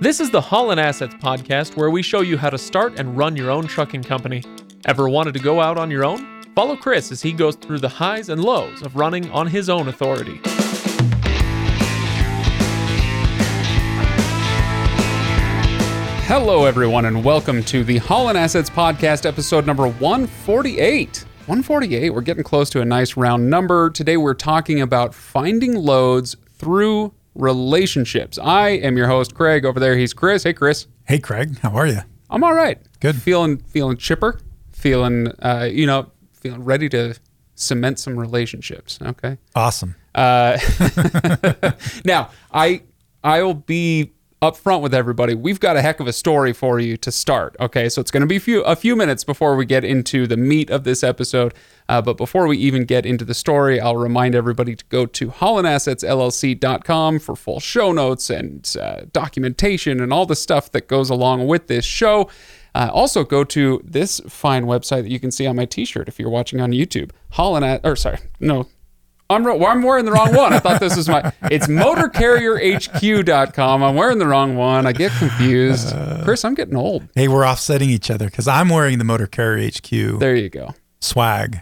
This is the Holland Assets podcast where we show you how to start and run your own trucking company. Ever wanted to go out on your own? Follow Chris as he goes through the highs and lows of running on his own authority. Hello, everyone, and welcome to the Holland Assets Podcast, episode number 148. 148, we're getting close to a nice round number. Today, we're talking about finding loads through relationships. I am your host, Craig. Over there, he's Chris. Hey, Chris. Hey, Craig. How are you? I'm all right. Good. Feeling feeling chipper. Feeling, uh, you know, feeling ready to cement some relationships. Okay. Awesome. Uh, now, I I'll be upfront with everybody. We've got a heck of a story for you to start. Okay, so it's going to be a few a few minutes before we get into the meat of this episode. Uh, but before we even get into the story, I'll remind everybody to go to hollandassetsllc.com for full show notes and uh, documentation and all the stuff that goes along with this show. Uh, also, go to this fine website that you can see on my T-shirt if you're watching on YouTube. Holland, or sorry, no, I'm, I'm wearing the wrong one. I thought this was my. It's motorcarrierhq.com. I'm wearing the wrong one. I get confused. Chris, I'm getting old. Hey, we're offsetting each other because I'm wearing the Motor Carrier HQ There you go. swag.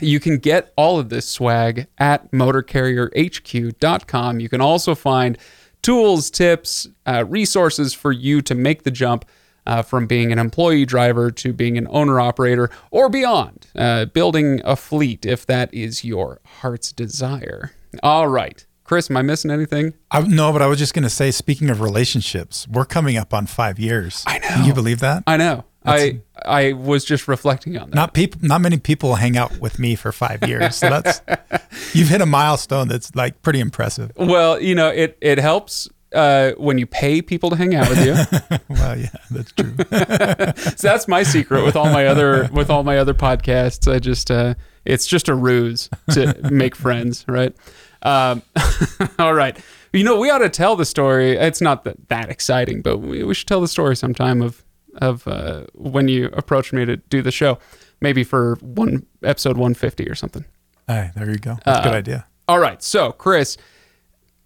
You can get all of this swag at motorcarrierhq.com. You can also find tools, tips, uh, resources for you to make the jump uh, from being an employee driver to being an owner operator or beyond, uh, building a fleet if that is your heart's desire. All right. Chris, am I missing anything? I, no, but I was just going to say, speaking of relationships, we're coming up on five years. I know. Can you believe that? I know. I I was just reflecting on that. Not people. Not many people hang out with me for five years. So that's you've hit a milestone that's like pretty impressive. well, you know, it it helps uh, when you pay people to hang out with you. Well, yeah, that's true. so that's my secret with all my other with all my other podcasts. I just uh, it's just a ruse to make friends, right? Um, all right. You know, we ought to tell the story. It's not that, that exciting, but we, we should tell the story sometime of of uh, when you approached me to do the show, maybe for one episode 150 or something. All right, there you go. That's a good idea. All right. So, Chris,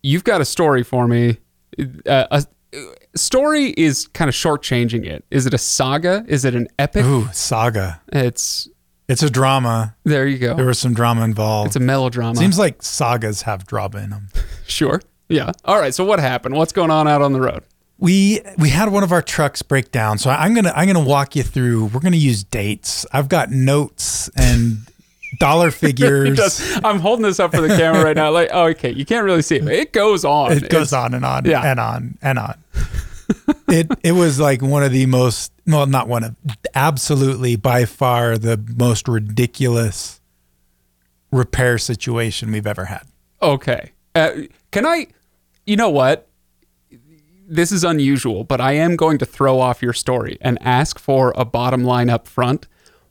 you've got a story for me. Uh, a, story is kind of shortchanging it. Is it a saga? Is it an epic? Ooh, saga. It's It's a drama. there. You go. There was some drama involved. It's a melodrama. Seems like sagas have drama in them. sure. Yeah. All right. So what happened? What's going on out on the road? We we had one of our trucks break down, so I'm gonna I'm gonna walk you through. We're gonna use dates. I've got notes and dollar figures. I'm holding this up for the camera right now. Like, oh, okay, you can't really see it. But it goes on. It goes It's- on and on yeah. and on and on. it it was like one of the most well, not one of absolutely by far the most ridiculous repair situation we've ever had. Okay. Uh, can I? You know what? This is unusual, but I am going to throw off your story and ask for a bottom line up front.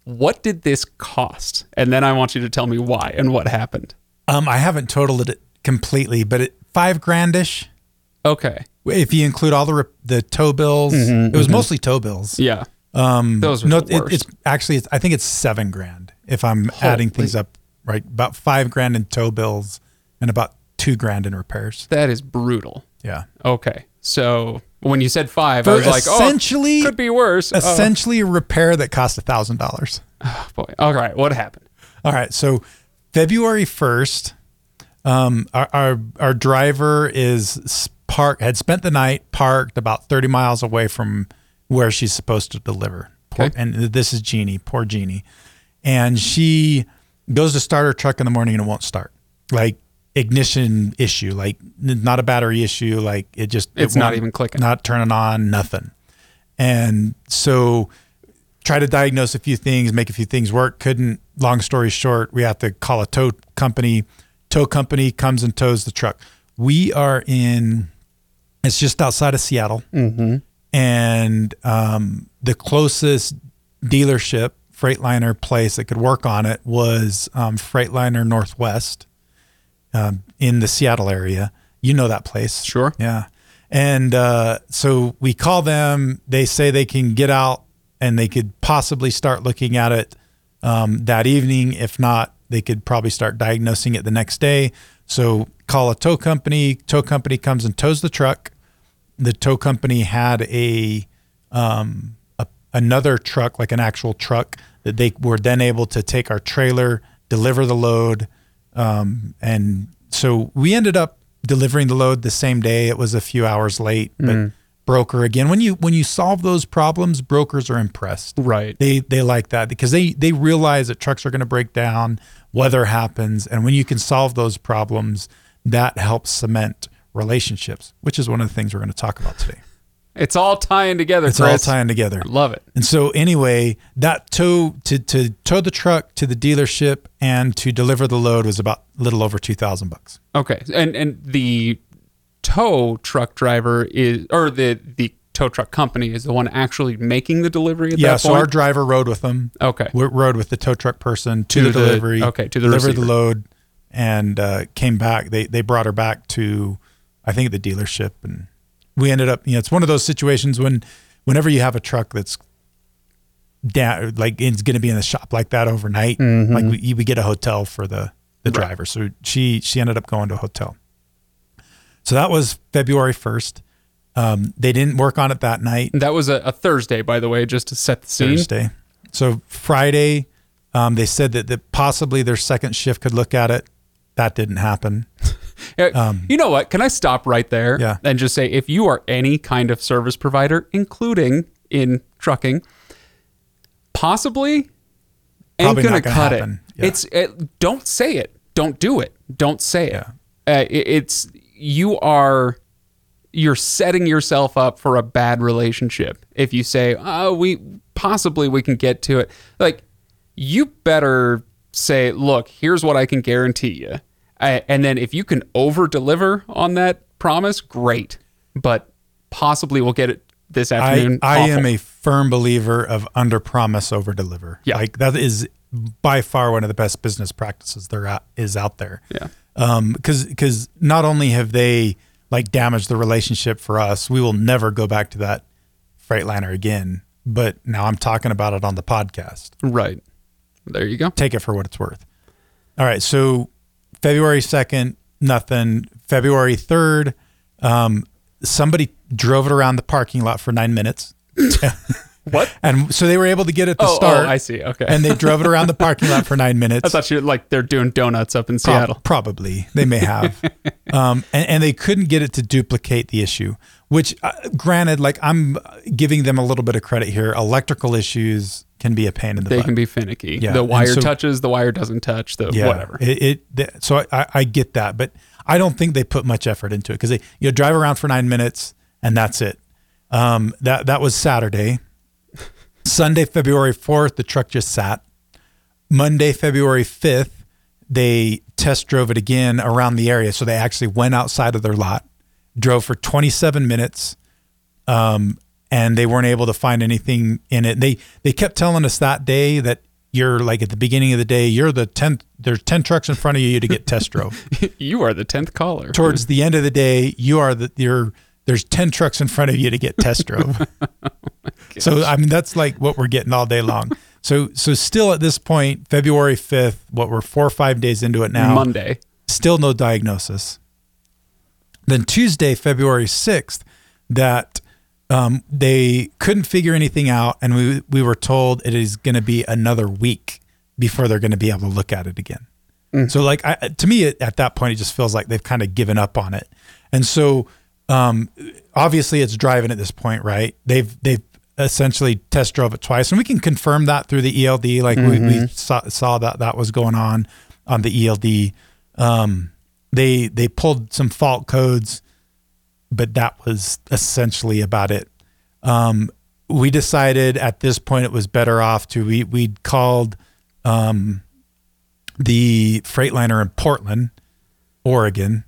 What did this cost? And then I want you to tell me why and what happened. Um, I haven't totaled it completely, but it five grandish. Okay. If you include all the re- the tow bills, it was mostly tow bills. Yeah. Um, Those no, it- it's actually it's, I think it's seven grand if I'm adding things up right. About five grand in tow bills and about two grand in repairs. That is brutal. Yeah, Okay. So when you said five, I was like, oh, essentially- could be worse. Oh, essentially a repair that cost a thousand dollars. Oh boy. All right. What happened? All right, so February first, um, our, our our driver is park had spent the night parked about thirty miles away from where she's supposed to deliver. Poor, Okay. And this is Jeannie, poor Jeannie, and she goes to start her truck in the morning and it won't start. Like ignition issue, like not a battery issue, like it just it It's not won't- even clicking. not turning on, nothing. And so try to diagnose a few things, make a few things work. Couldn't. Long story short, we have to call a tow company. Tow company comes and tows the truck. We are in. It's just outside of Seattle, and um, the closest dealership Freightliner place that could work on it was um, Freightliner Northwest um, in the Seattle area. You know that place, Sure. yeah. And uh, so we call them. They say they can get out and they could possibly start looking at it um, that evening. If not, they could probably start diagnosing it the next day. So call a tow company. Tow company comes and tows the truck. the tow company had a um a, another truck, like an actual truck, that they were then able to take our trailer, deliver the load, um, and so we ended up delivering the load the same day. It was a few hours late, but broker again. When you when you solve those problems, brokers are impressed. Right. They they like that because they they realize that trucks are going to break down, weather happens, and when you can solve those problems, that helps cement relationships, which is one of the things we're going to talk about today. It's all tying together, It's Chris. all tying together. I love it. And so anyway, that tow to to tow the truck to the dealership and to deliver the load was about a little over two thousand bucks. Okay. And and the tow truck driver is or the the tow truck company is the one actually making the delivery at Yeah, that so point. our driver rode with them. okay. We rode with the tow truck person to, To the, the- delivery. okay, to the receiver. the load, and uh, came back. They they brought her back to, I think the dealership, and we ended up. You know, it's one of those situations when, whenever you have a truck that's, down, like it's going to be in the shop like that overnight. Mm-hmm. Like we we get a hotel for the the driver. So she she ended up going to a hotel. So that was February first. Um, they didn't work on it that night. That was a, a Thursday, by the way, just to set the scene. Thursday. So Friday, um, they said that, that possibly their second shift could look at it. That didn't happen. Yeah, you know what? Can I stop right there Um, Yeah. and just say if you are any kind of service provider, including in trucking, possibly ain't gonna gonna cut happen. it. Yeah. It's it, don't say it. Don't do it. Don't say it. Yeah. Uh, it- It's you are you're setting yourself up for a bad relationship if you say, "Oh, we possibly we can get to it." Like you better say, "Look, here's what I can guarantee you." I, and then if you can over deliver on that promise, great. But possibly we'll get it this afternoon. I am a firm believer of under promise, over deliver. Yeah. Like that is by far one of the best business practices there out, is out there. Yeah. Um, cause, cause not only have they like damaged the relationship for us, we will never go back to that Freightliner again. But now I'm talking about it on the podcast. right. There you go. take it for what it's worth. All right. So February 2nd, nothing. February 3rd, um, somebody drove it around the parking lot for nine minutes. What? And so they were able to get it to Oh, start. oh, I see. Okay. And they drove it around the parking lot for nine minutes. I thought you like they're doing donuts up in Prob- Seattle. Probably they may have, um, and, and they couldn't get it to duplicate the issue. Which, uh, granted, like I'm giving them a little bit of credit here. Electrical issues can be a pain in the butt. They butt. can be finicky. Yeah, The wire so- touches, the wire doesn't touch, the whatever. It, it th- so I, I get that, but I don't think they put much effort into it because they you know, drive around for nine minutes and that's it. Um, that that was Saturday. Sunday, February fourth, the truck just sat. Monday, February fifth, they test drove it again around the area. So they actually went outside of their lot, drove for 27 minutes, um, and they weren't able to find anything in it. They they kept telling us that day that you're like at the beginning of the day, you're the tenth. There's ten trucks in front of you to get test drove. you are the tenth caller. Towards the end of the day, you are the you're there's ten trucks in front of you to get test drove. so I mean that's like what we're getting all day long. So so still at this point, February fifth, what we're four or five days into it now Monday. still no diagnosis. Then Tuesday, February 6th, that um, they couldn't figure anything out, and we, we were told it is going to be another week before they're going to be able to look at it again. So, like, I, to me, it, at that point, it just feels like they've kind of given up on it. And so, um, obviously, it's driving at this point, right? They've they've essentially test drove it twice, and we can confirm that through the ELD. Like we, we saw, saw that that was going on on the ELD. Um, they they pulled some fault codes, but that was essentially about it. Um, we decided at this point it was better off to we we'd called um, the Freightliner in Portland, Oregon,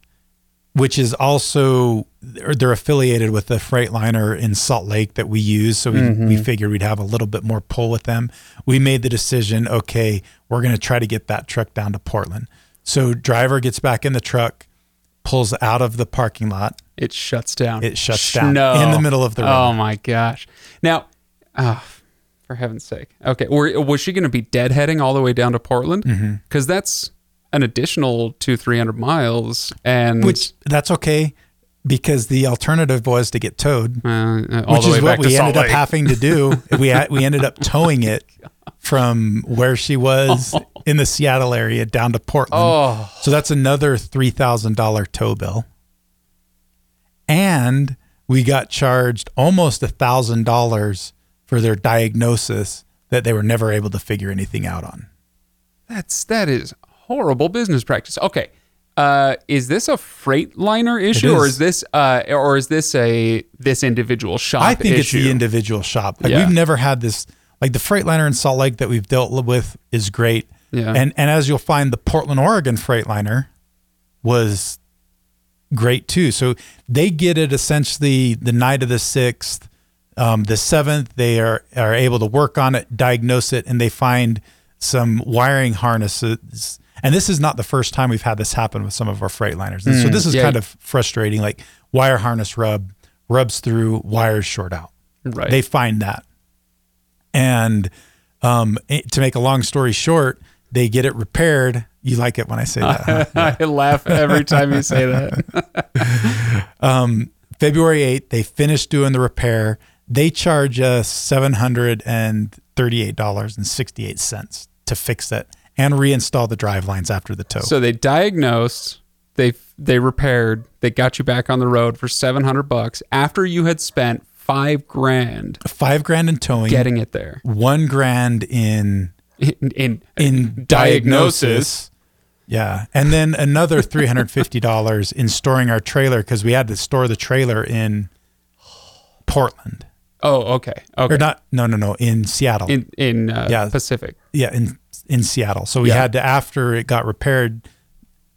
which is also they're, affiliated with the Freightliner in Salt Lake that we use. So we, we figured we'd have a little bit more pull with them. We made the decision, okay, we're going to try to get that truck down to Portland. So driver gets back in the truck, pulls out of the parking lot. It shuts down. It shuts down No. in the middle of the road. Oh my gosh! Now, ah, for heaven's sake. Okay, were, was she going to be deadheading all the way down to Portland? Mm-hmm. Because that's an additional two three hundred miles, and Which that's okay. because the alternative was to get towed, Uh, uh, which is what we ended up having to do. we we ended up towing it from where she was in the Seattle area down to Portland. Oh, So that's another three thousand dollar tow bill, and we got charged almost a thousand dollars for their diagnosis that they were never able to figure anything out on. that's that is horrible business practice. Okay. Uh, is this a Freightliner issue, or is. is this, uh, or is this a this individual shop? I think issue? it's the individual shop. Like Yeah. we've never had this. Like the Freightliner in Salt Lake that we've dealt with is great. Yeah. And and as you'll find, the Portland, Oregon Freightliner was great too. So they get it essentially the night of the sixth, um, the seventh. They are are able to work on it, diagnose it, and they find some wiring harnesses. And this is not the first time we've had this happen with some of our Freightliners. And so this is yeah. kind of frustrating. Like wire harness rub rubs through, wires short out. right. They find that. And um, it- to make a long story short, they get it repaired. You like it when I say that. huh? I laugh every time you say that. February 8th, they finished doing the repair. They charge us $738.68 to fix it and reinstall the drive lines after the tow. So they diagnosed, they they repaired, they got you back on the road for seven hundred bucks after you had spent five grand Five grand in towing, getting it there. one grand in In in, in diagnosis. Yeah. And then another $350 in storing our trailer because we had to store the trailer in Portland. Oh, okay, okay. Or not, no, no, no, in Seattle. in in uh, Yeah. Pacific. yeah, in in Seattle. So we Yeah. had to, after it got repaired,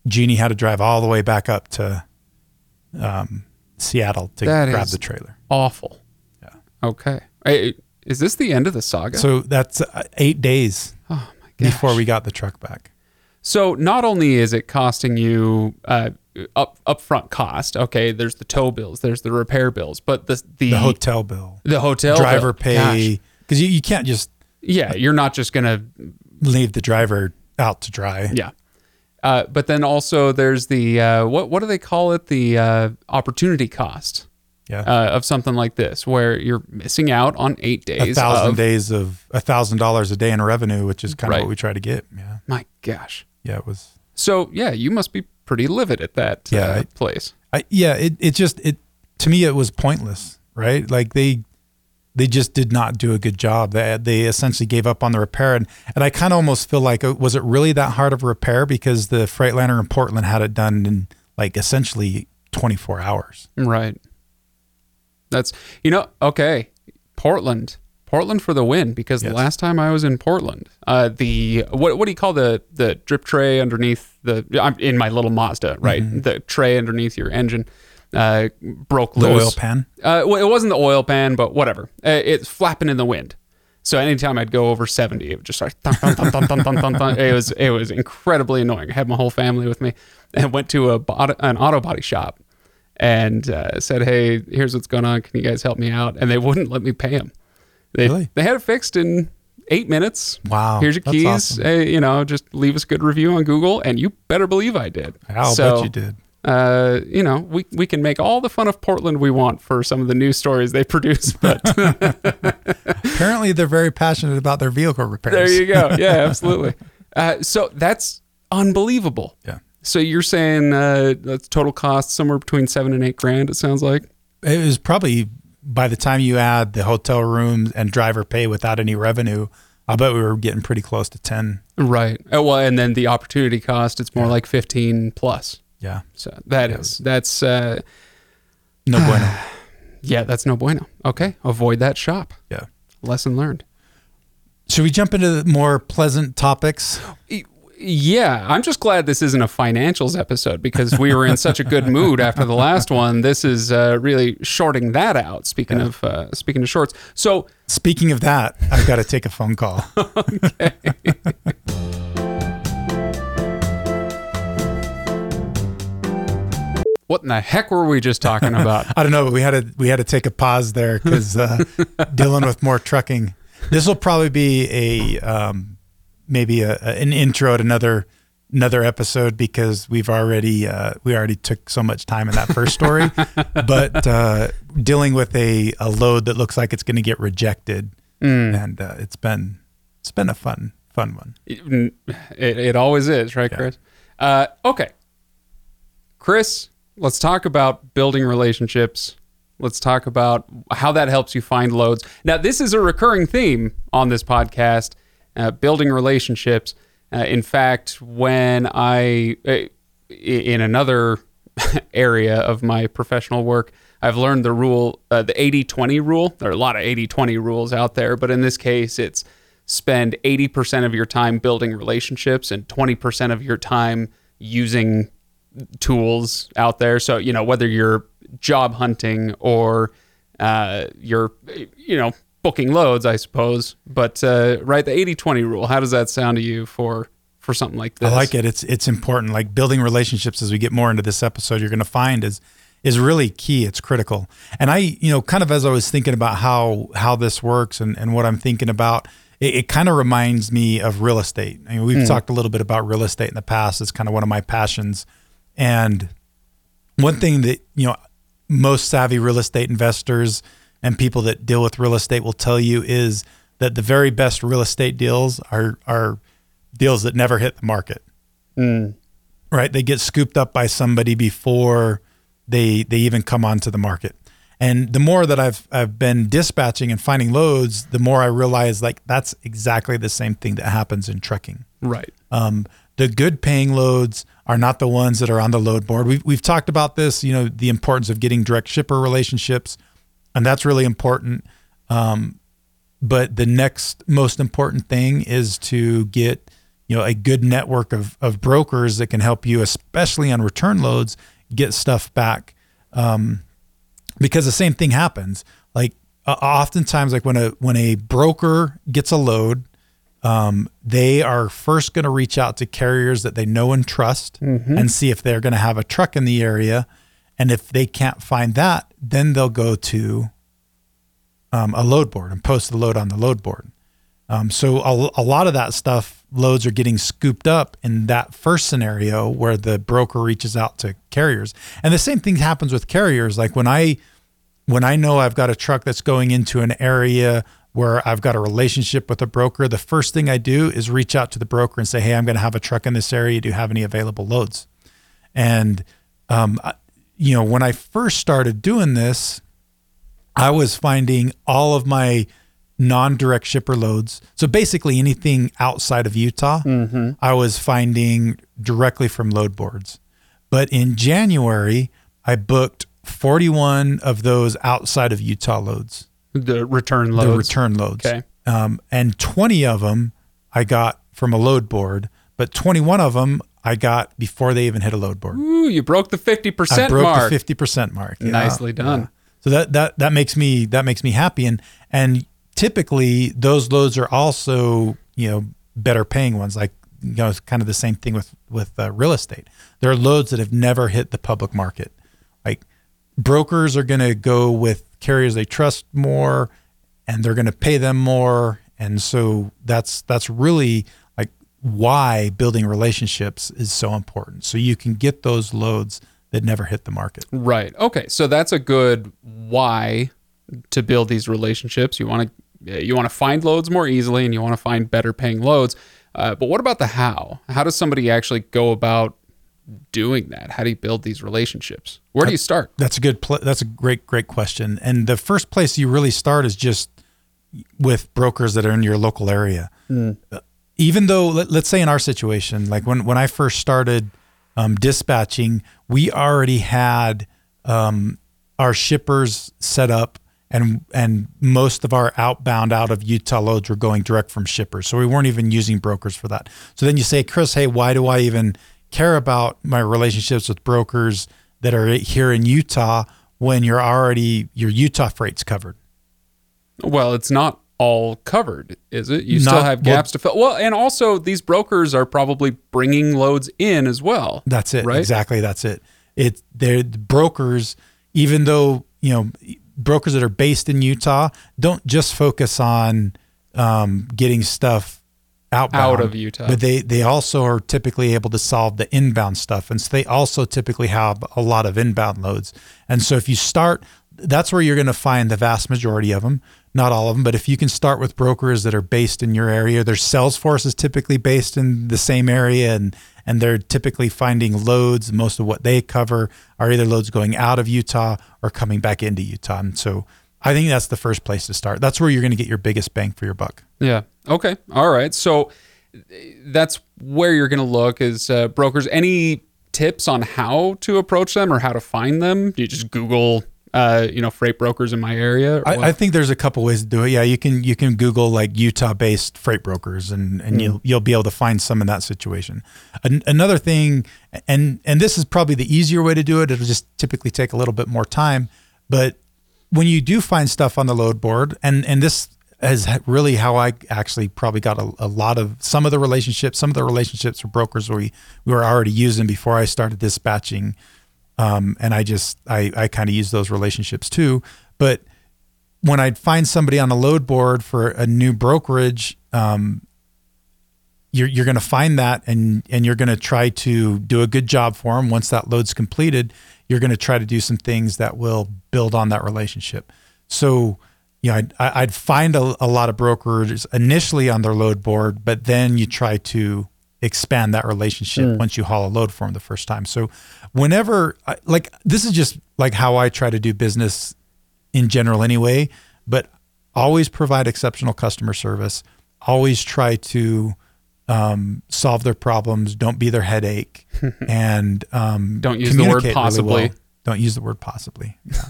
Jeannie had to drive all the way back up to um, Seattle to That grab the trailer. Awful. Okay. Is this the end of the saga? So that's uh, eight days oh before we got the truck back. So not only is it costing you uh, up upfront cost, okay, there's the tow bills, there's the repair bills, but the the, The hotel bill, the hotel driver bill, pay, because you, you can't just Yeah, you're not just gonna leave the driver out to dry. yeah. Uh, but then also there's the uh, what what do they call it the uh, opportunity cost Yeah. uh, of something like this where you're missing out on eight a days thousand of days of a thousand dollars a day in revenue, which is kind Right. of what we try to get. Yeah. my gosh. Yeah. It was. So yeah, you must be pretty livid at that Yeah, uh, I- place. I, yeah, it, it just it to me it was pointless, right? Like they they just did not do a good job. They they essentially gave up on the repair, and and I kind of almost feel like uh, was it really that hard of a repair because the Freightliner in Portland had it done in like essentially 24 hours. Right. That's you know okay. Portland, Portland for the win because the last time I was in Portland, uh, the what what do you call the the drip tray underneath the I'm in my little Mazda right the tray underneath your engine uh, broke Mm-hmm. The oil pan. Uh, well, it wasn't the oil pan, but whatever. Uh, it's flapping in the wind. So anytime I'd go over 70, it would just thun, thun, thun, thun. It was it was incredibly annoying. I had my whole family with me and went to a an auto body shop and uh, said, "Hey, here's what's going on. Can you guys help me out?" And they wouldn't let me pay them. They Really? they had it fixed in eight minutes. Wow, Here's your keys. awesome. Hey, you know, just leave us a good review on Google, and you better believe I did. I'll So, bet you did. uh, you know, we, we can make all the fun of Portland we want for some of the news stories they produce, but Apparently, they're very passionate about their vehicle repairs. there you go. Yeah, absolutely. Uh, so that's unbelievable. Yeah. So you're saying uh, that's total cost somewhere between seven and eight grand? It sounds like. It was probably by the time you add the hotel rooms and driver pay without any revenue, I bet we were getting pretty close to 10. Right. Uh, well, and then the opportunity cost, it's more like 15 plus. Yeah. So that is that's uh, No bueno. yeah, that's no bueno. Okay, avoid that shop. Yeah. Lesson learned. Should we jump into the more pleasant topics? Yeah, I'm just glad this isn't a financials episode because we were in such a good mood after the last one. This is uh, really shorting that out. Speaking of uh, speaking of shorts, so Speaking of that, I've got to take a phone call. what in the heck were we just talking about? I don't know, but we had to we had to take a pause there because uh, dealing with more trucking. This will probably be a um, maybe a, a- an intro to another another episode because we've already uh, we already took so much time in that first story. but uh, dealing with a, a load that looks like it's going to get rejected, and uh, it's been it's been a fun fun one. It, it always is, right, Chris? Uh, okay. Chris, let's talk about building relationships. Let's talk about how that helps you find loads. Now, this is a recurring theme on this podcast uh, building relationships. Uh, in fact, when I, uh, in another area of my professional work, I've learned the rule, uh, the 80 20 rule. There are a lot of 80 20 rules out there, but in this case, it's spend 80% of your time building relationships and 20% of your time using tools out there. So, you know, whether you're job hunting or uh, you're, you know, booking loads, I suppose. But, uh, right, the 80 20 rule, how does that sound to you for? For something like this, I like it. It's it's important. Like building relationships as we get more into this episode, you're going to find is is really key. It's critical. And I, you know, kind of as I was thinking about how how this works and, and what I'm thinking about, it, it kind of reminds me of real estate. I mean, we've mm. talked a little bit about real estate in the past. It's kind of one of my passions. And one thing that, you know, most savvy real estate investors and people that deal with real estate will tell you is that the very best real estate deals are are deals that never hit the market. Mm. Right? They get scooped up by somebody before they they even come onto the market. And the more that I've I've been dispatching and finding loads, the more I realize like that's exactly the same thing that happens in trucking. Right. Um, the good paying loads are not the ones that are on the load board. We've we've talked about this, you know, the importance of getting direct shipper relationships, and that's really important. Um, but the next most important thing is to get you know a good network of of brokers that can help you, especially on return loads, get stuff back. Um, because the same thing happens. Like uh, oftentimes, like when a when a broker gets a load, um, they are first going to reach out to carriers that they know and trust mm-hmm. and see if they're going to have a truck in the area. And if they can't find that, then they'll go to um, a load board and post the load on the load board. Um, so a, a, lot of that stuff, loads are getting scooped up in that first scenario where the broker reaches out to carriers. And the same thing happens with carriers. Like when I when I know I've got a truck that's going into an area where I've got a relationship with a broker, the first thing I do is reach out to the broker and say, "Hey, I'm going to have a truck in this area. Do you have any available loads?" And um, you know, when I first started doing this, I was finding all of my non-direct shipper loads. So basically anything outside of Utah, mm-hmm. I was finding directly from load boards. But in January, I booked 41 of those outside of Utah loads. The return loads. The return loads. Okay. Um, and 20 of them I got from a load board, but 21 of them I got before they even hit a load board. Ooh, you broke the 50% I broke mark. the 50% mark. Yeah, Nicely done. Yeah. So that, that, that makes me, that makes me happy. And, and typically those loads are also, you know, better paying ones. Like, you know, it's kind of the same thing with, with uh, real estate. There are loads that have never hit the public market. Like brokers are going to go with carriers they trust more and they're going to pay them more. And so that's, that's really why building relationships is so important. So you can get those loads that never hit the market. Right. Okay. So that's a good why to build these relationships. You want to you want to find loads more easily, and you want to find better paying loads. Uh, but what about the how? How does somebody actually go about doing that? How do you build these relationships? Where do you start? That's a good. Pl- that's a great, great question. And the first place you really start is just with brokers that are in your local area. Mm. Even though, let, us say in our situation, like when when I first started um, dispatching, we already had um, our shippers set up and and most of our outbound out of Utah loads were going direct from shippers. So we weren't even using brokers for that. So then you say, Chris, hey, why do I even care about my relationships with brokers that are here in Utah when you're already your Utah freight's covered? Well, it's not all covered, is it? You not, still have gaps well, to fill. Well, and also these brokers are probably bringing loads in as well. That's it. Right? Exactly. That's it. It they're brokers, even though you know brokers that are based in Utah don't just focus on um, getting stuff outbound Out of Utah. but they they also are typically able to solve the inbound stuff, and so they also typically have a lot of inbound loads. And so if you start, that's where you're going to find the vast majority of them. Not all of them, but if you can start with brokers that are based in your area, their Salesforce is typically based in the same area, and and they're typically finding loads. Most of what they cover are either loads going out of Utah or coming back into Utah. And so I think that's the first place to start. That's where you're going to get your biggest bang for your buck. Yeah. Okay. All right. So that's where you're going to look is uh, brokers. Any tips on how to approach them or how to find them? Do you just Google, uh, you know, freight brokers in my area? or I. I think there's a couple ways to do it. Yeah, you can you can Google like Utah-based freight brokers, and and you'll you'll be able to find some in that situation. An, another thing, and and this is probably the easier way to do it. It'll just typically take a little bit more time, but when you do find stuff on the load board, and and this is really how I actually probably got a, a lot of some of the relationships, some of the relationships with brokers we we were already using before I started dispatching um, and I just I, I kind of use those relationships too. But when I'd find somebody on a load board for a new brokerage, um, you're you're going to find that and and you're going to try to do a good job for them. Once that load's completed, you're going to try to do some things that will build on that relationship. So. You know, I'd, I'd find a, a lot of brokers initially on their load board, but then you try to expand that relationship once you haul a load for them the first time. So, whenever, I- like, this is just like how I try to do business in general anyway, but always provide exceptional customer service, always try to um, solve their problems, don't be their headache, and um, Don't use the word communicate really possibly. well. Don't use the word possibly. Yeah.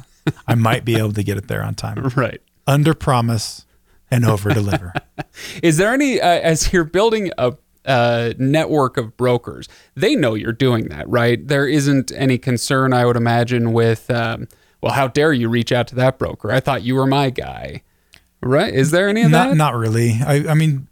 I might be able to get it there on time. right. Under promise and over deliver. Is there any, uh, as you're building a, a network of brokers, they know you're doing that, right? There isn't any concern, I would imagine, with, um, well, how dare you reach out to that broker? I thought you were my guy, right? Is there any of not that? not really. I I mean,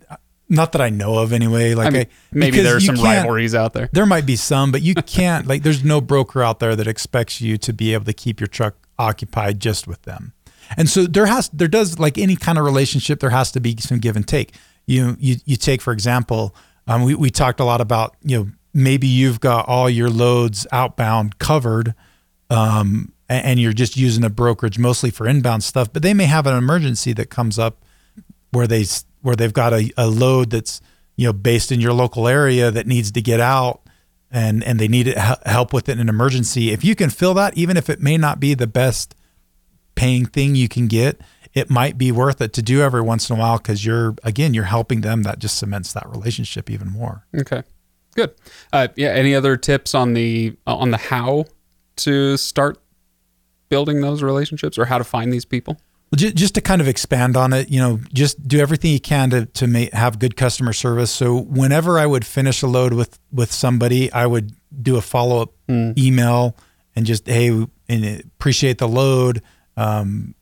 not that I know of anyway. Like I mean, I- maybe there's you some rivalries out there. There might be some, but you can't like. There's no broker out there that expects you to be able to keep your truck occupied just with them. And so there has there does like any kind of relationship. There has to be some give and take. You you you take for example. Um, we we talked a lot about you know maybe you've got all your loads outbound covered um, and you're just using a brokerage mostly for inbound stuff, but they may have an emergency that comes up where they where they've got a, a load that's you know based in your local area that needs to get out and and they need help with it in an emergency. If you can fill that, even if it may not be the best paying thing you can get, it might be worth it to do every once in a while because you're again you're helping them. That just cements that relationship even more. Okay, good. Uh, yeah. Any other tips on the on the how to start building those relationships or how to find these people? Well, just to kind of expand on it, you know, just do everything you can to to make, have good customer service. So whenever I would finish a load with with somebody, I would do a follow up email and just hey, and appreciate the load. Um,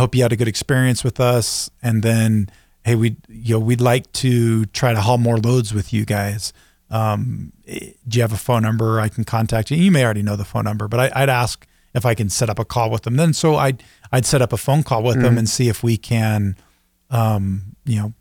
hope you had a good experience with us, and then hey, we you know we'd like to try to haul more loads with you guys. Um, eh, do you have a phone number I can contact you? You may already know the phone number, but I, I'd ask if I can set up a call with them. Then so I'd I'd set up a phone call with them and see if we can, um, you know,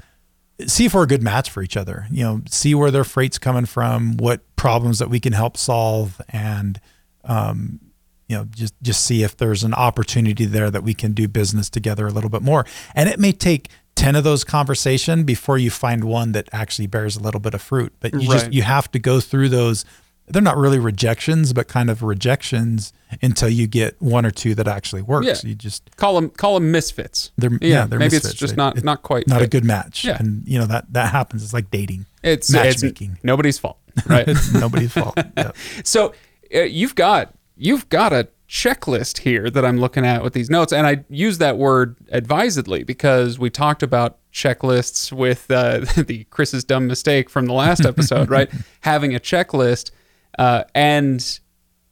see if we're a good match for each other. You know, see where their freight's coming from, what problems that we can help solve, and um, you know, just just see if there's an opportunity there that we can do business together a little bit more. And it may take ten of those conversation before you find one that actually bears a little bit of fruit. But you just you have to go through those. They're not really rejections, but kind of rejections until you get one or two that actually works. Yeah. You just Call them call them misfits. they're yeah, yeah, they're maybe it's just It- not not quite not a good match. Yeah. And you know that that happens. It's like dating. It's matchmaking. It's nobody's fault, right? It's nobody's fault. Yeah. So uh, you've got you've got a checklist here that I'm looking at with these notes, and I use that word advisedly because we talked about checklists with uh, the Chris's dumb mistake from the last episode, right? Having a checklist, uh, and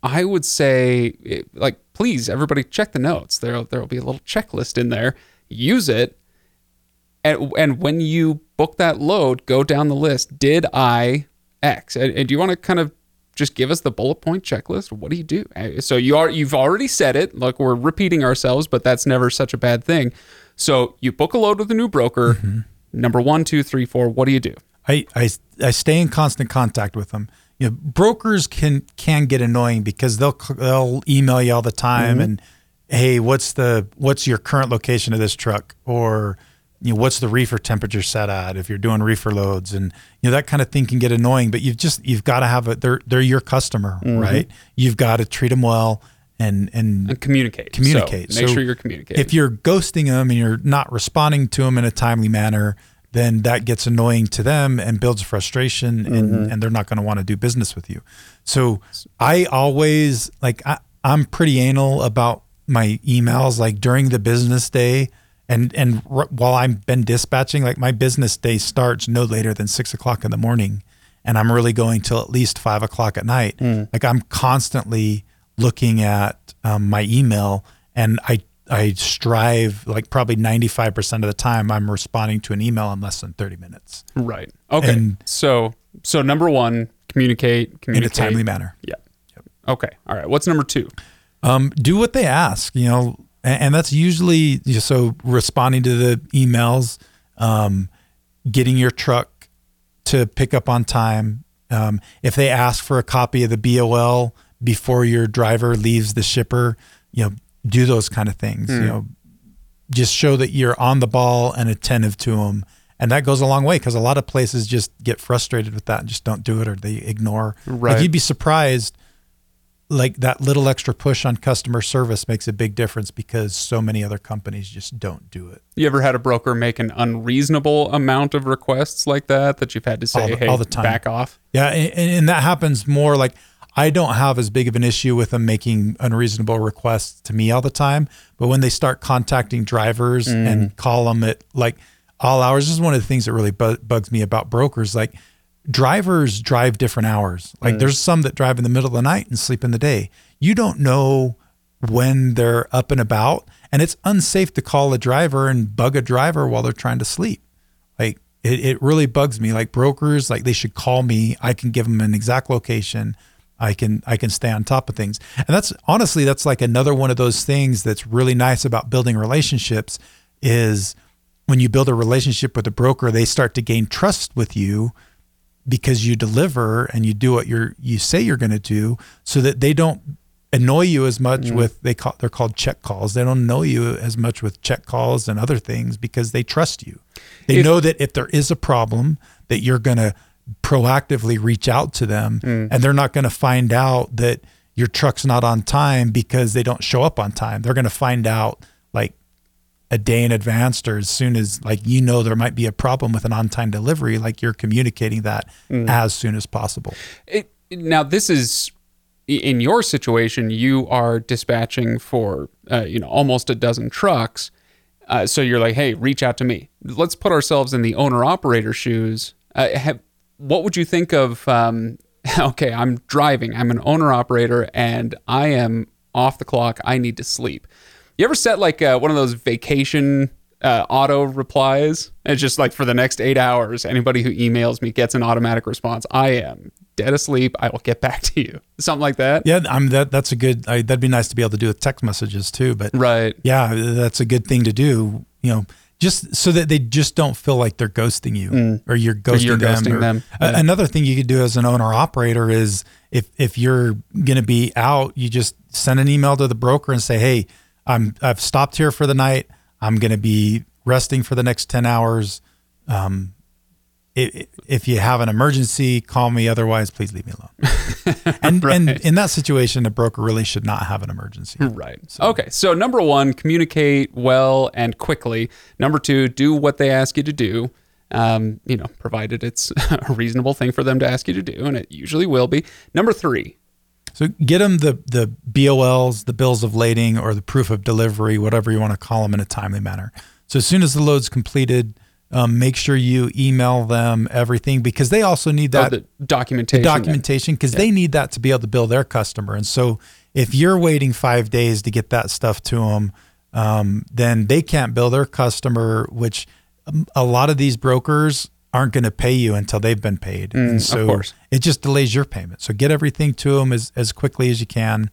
I would say, eh, like, please, everybody, check the notes. There, there will be a little checklist in there. Use it, and and when you book that load, go down the list. Did I X? And, and do you want to kind of just give us the bullet point checklist? What do you do? Uh, So you are you've already said it. Look, we're repeating ourselves, but that's never such a bad thing. So you book a load with a new broker. Number one, two, three, four. What do you do? I, I I stay in constant contact with them. You know, brokers can can get annoying because they'll they'll email you all the time and hey, what's the what's your current location of this truck or you know what's the reefer temperature set at if you're doing reefer loads and you know that kind of thing can get annoying. But you've just you've got to have it. They're they're your customer, mm-hmm. right? You've got to treat them well and and And communicate. communicate. So make So sure you're communicating. if you're ghosting them and you're not responding to them in a timely manner, then that gets annoying to them and builds frustration, and, mm-hmm. and they're not going to want to do business with you. So I always like I, I'm pretty anal about my emails. Like during the business day, and and r- while I've been dispatching, like my business day starts no later than six o'clock in the morning, and I'm really going till at least five o'clock at night. Like I'm constantly looking at um, my email, and I I strive like probably 95% of the time I'm responding to an email in less than 30 minutes right. Okay. and- so so number one, communicate. communicate in a timely manner. Yeah. Okay. All right. What's number two? Um, do what they ask, you know, and, and that's usually so responding to the emails, um, getting your truck to pick up on time. Um, if they ask for a copy of the BOL before your driver leaves the shipper, you know, do those kind of things. You know, just show that you're on the ball and attentive to them. And that goes a long way because a lot of places just get frustrated with that and just don't do it or they ignore. Right. Like you'd be surprised like that little extra push on customer service makes a big difference because so many other companies just don't do it. You ever had a broker make an unreasonable amount of requests like that that you've had to say, All the- hey, all the time. back off? Yeah, and, and that happens more like I don't have as big of an issue with them making unreasonable requests to me all the time, but when they start contacting drivers and mm. call them at like all hours, this is one of the things that really bu- bugs me about brokers. Like drivers drive different hours. Like mm. there's some that drive in the middle of the night and sleep in the day. You don't know when they're up and about, and it's unsafe to call a driver and bug a driver while they're trying to sleep. Like it, it really bugs me. Like brokers, like they should call me. I can give them an exact location. I can I can stay on top of things. And that's honestly that's like another one of those things that's really nice about building relationships is when you build a relationship with a broker, they start to gain trust with you because you deliver and you do what you're you say you're going to do so that they don't annoy you as much mm. with they call they're called check calls. They don't annoy you as much with check calls and other things because they trust you. They If- know that if there is a problem that you're going to proactively reach out to them mm. and they're not going to find out that your truck's not on time because they don't show up on time. They're going to find out a day in advance or as soon as like you know there might be a problem with an on-time delivery like you're communicating that as soon as possible It, now, this is in your situation. You are dispatching for uh, you know almost a dozen trucks. Uh, so you're like, hey, reach out to me. Let's put ourselves in the owner operator shoes. Uh, have, what would you think of? Um, okay, I'm driving. I'm an owner operator, and I am off the clock. I need to sleep. You ever set like uh, one of those vacation uh, auto replies? It's just like for the next eight hours, anybody who emails me gets an automatic response. I am dead asleep. I will get back to you. Something like that. yeah i'm that that's a good I, that'd be nice to be able to do with text messages too but Right. yeah that's a good thing to do you know just so that they just don't feel like they're ghosting you or you're ghosting you're them, ghosting them. Yeah. another thing you could do as an owner operator is if if you're going to be out you just send an email to the broker and say hey i'm i've stopped here for the night i'm going to be resting for the next 10 hours um i- if you have an emergency, call me. Otherwise, please leave me alone. and and in that situation, a broker really should not have an emergency. Right. Okay. So number one, communicate well and quickly. Number two, do what they ask you to do. Um, you know, provided it's a reasonable thing for them to ask you to do, and it usually will be. Number three, So get them the the BOLs, the bills of lading, or the proof of delivery, whatever you want to call them, in a timely manner. So as soon as the load's completed, um, make sure you email them everything because they also need oh, that the documentation. documentation because they need that to be able to bill their customer. And so if you're waiting five days to get that stuff to them, um, then they can't bill their customer, which um, a lot of these brokers aren't going to pay you until they've been paid. and so it just delays your payment. So get everything to them as, as quickly as you can.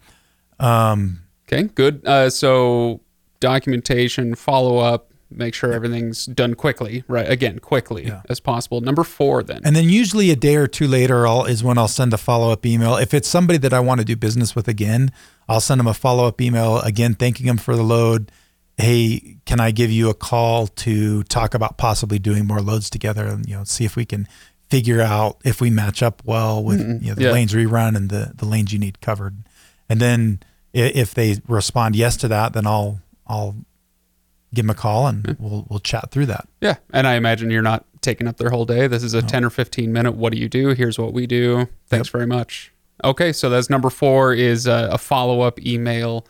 Okay, good. Uh, so documentation, follow up, make sure everything's done quickly, right? Again, quickly Yeah. as possible. Number four, then. And then usually a day or two later I'll, is when I'll send a follow up email. If it's somebody that I want to do business with again, I'll send them a follow up email again, thanking them for the load. Hey, can I give you a call to talk about possibly doing more loads together and you know see if we can figure out if we match up well with you know, the Yeah. lanes rerun and the the lanes you need covered. And then if they respond yes to that, then I'll I'll give them a call and we'll we'll chat through that. Yeah, and I imagine you're not taking up their whole day. This is a 10 or 15 minute what do you do? Here's what we do. Thanks very much. Okay, so that's number 4 is a, a follow-up email,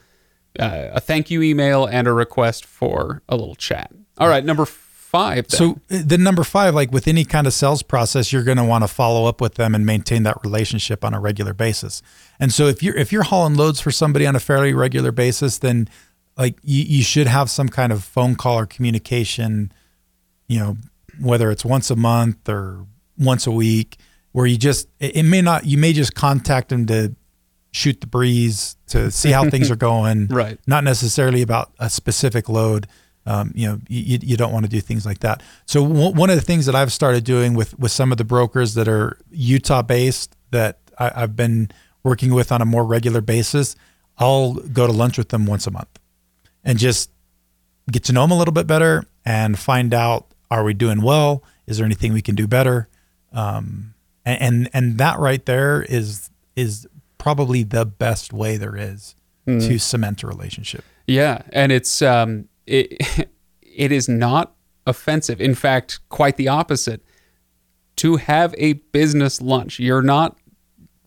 uh, a thank you email and a request for a little chat. All right, number 5 then. So the number five, like with any kind of sales process, you're going to want to follow up with them and maintain that relationship on a regular basis. And so if you're if you're hauling loads for somebody on a fairly regular basis, then like you, you should have some kind of phone call or communication, you know, whether it's once a month or once a week, where you just it, it may not you may just contact them to shoot the breeze to see how things are going Right. not necessarily about a specific load. Um, you know, you, you don't want to do things like that. So w- one of the things that I've started doing with with some of the brokers that are Utah based that I, I've been working with on a more regular basis, I'll go to lunch with them once a month and just get to know them a little bit better and find out are we doing well? Is there anything we can do better? Um, and, and and that right there is is probably the best way there is to cement a relationship. Yeah, and it's um it it is not offensive. In fact, quite the opposite. To have a business lunch, you're not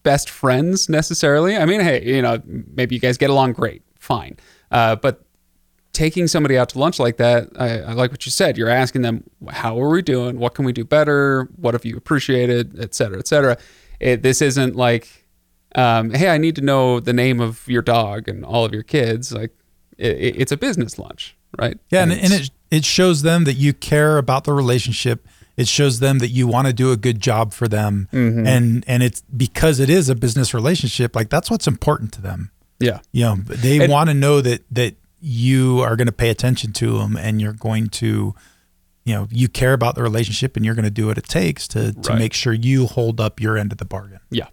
best friends necessarily. I mean, hey, you know, maybe you guys get along great, fine. Uh, but taking somebody out to lunch like that, I, I like what you said. You're asking them, how are we doing? What can we do better? What have you appreciated, et cetera, et cetera. It, this isn't like, um, hey, I need to know the name of your dog and all of your kids. Like, it, it- it's a business lunch, right? Yeah, and, and it's- it it shows them that you care about the relationship. It shows them that you want to do a good job for them, and and it's because it is a business relationship. Like that's what's important to them. yeah, You know, they And- want to know that that you are going to pay attention to them, and you're going to, you know, you care about the relationship, and you're going to do what it takes to to Right. make sure you hold up your end of the bargain. Yeah.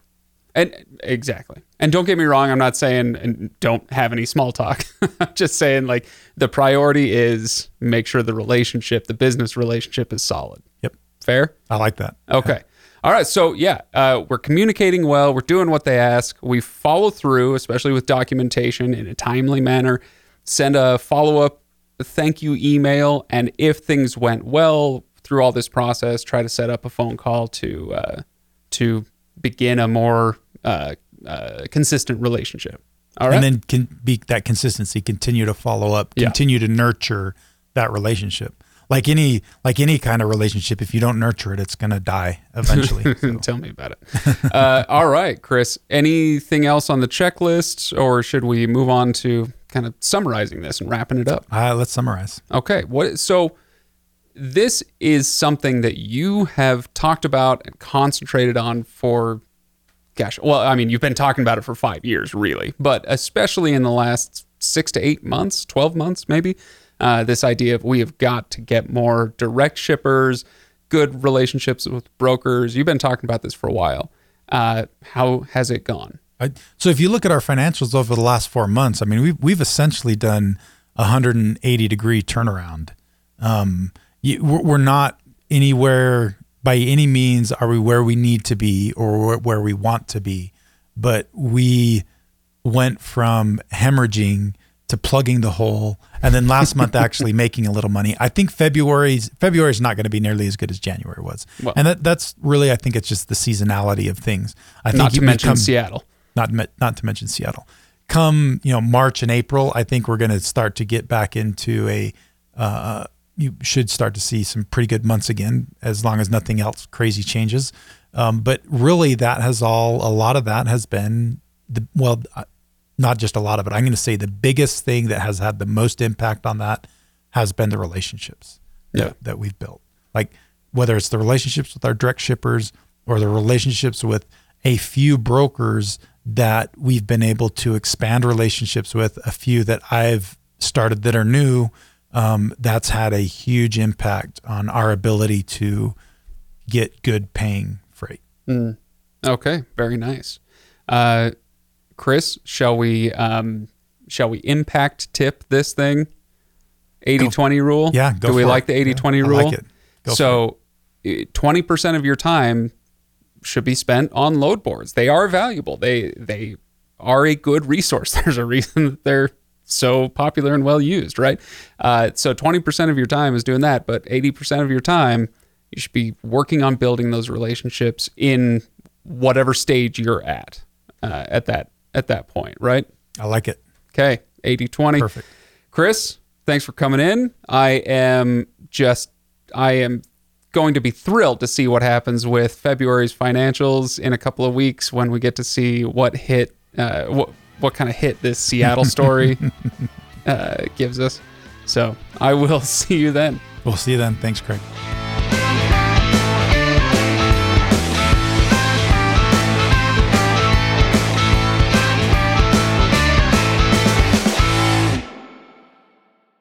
And exactly. And don't get me wrong, I'm not saying and don't have any small talk. I'm just saying like the priority is make sure the relationship, the business relationship is solid. Yep, Fair? I like that. Okay. All right. So yeah, uh, we're communicating well. We're doing what they ask. We follow through, especially with documentation in a timely manner. Send a follow up thank you email, and if things went well through all this process, try to set up a phone call to uh, to begin a more uh, uh, consistent relationship. All right. and then can be that consistency continue to follow up Yeah. continue to nurture that relationship like any like any kind of relationship if you don't nurture it it's going to die eventually So, Tell me about it. uh, all right, Chris. Anything else on the checklist, or should we move on to kind of summarizing this and wrapping it up? uh, let's summarize Okay. What? So this is something that you have talked about and concentrated on for, gosh. Well, I mean, you've been talking about it for five years, really, but especially in the last six to eight months, twelve months, maybe. Uh, this idea of we have got to get more direct shippers, good relationships with brokers. You've been talking about this for a while. Uh, how has it gone? I, so if you look at our financials over the last four months i mean we've, we've essentially done a 180 degree turnaround um, you, we're not anywhere by any means are we where we need to be or where- we want to be but we went from hemorrhaging to plugging the hole and then last month actually making a little money i think february's february is not going to be nearly as good as january was Well- and that, that's really i think it's just the seasonality of things i think Not to mention become- Seattle. not not to mention Seattle. Come you know March and April, I think we're going to start to get back into a. Uh, you should start to see some pretty good months again, as long as nothing else crazy changes. Um, but really, that has all. A lot of that has been the well, uh, not just a lot of it. I'm going to say the biggest thing that has had the most impact on that has been the relationships Yeah. that, that we've built. Like whether it's the relationships with our direct shippers or the relationships with a few brokers that we've been able to expand relationships with, a few that I've started that are new um, that's had a huge impact on our ability to get good paying freight. Mm. Okay, very nice. Uh, Chris, shall we um, shall we impact tip this thing? 80-20 rule? Yeah, go Do we like it. the 80-20 Yeah, I rule? like it. Go for so, twenty percent of your time should be spent on load boards. They are valuable. They they are a good resource. There's a reason that they're so popular and well used, right? Uh, so twenty percent of your time is doing that, but eighty percent of your time you should be working on building those relationships in whatever stage you're at uh, at that at that point, right? I like it. Okay, 80-20. Perfect. Chris, thanks for coming in. I am just I am going to be thrilled to see what happens with February's financials in a couple of weeks when we get to see what hit uh, what what kind of hit this Seattle story uh, gives us. So I will see you then. We'll see you then. Thanks, Craig.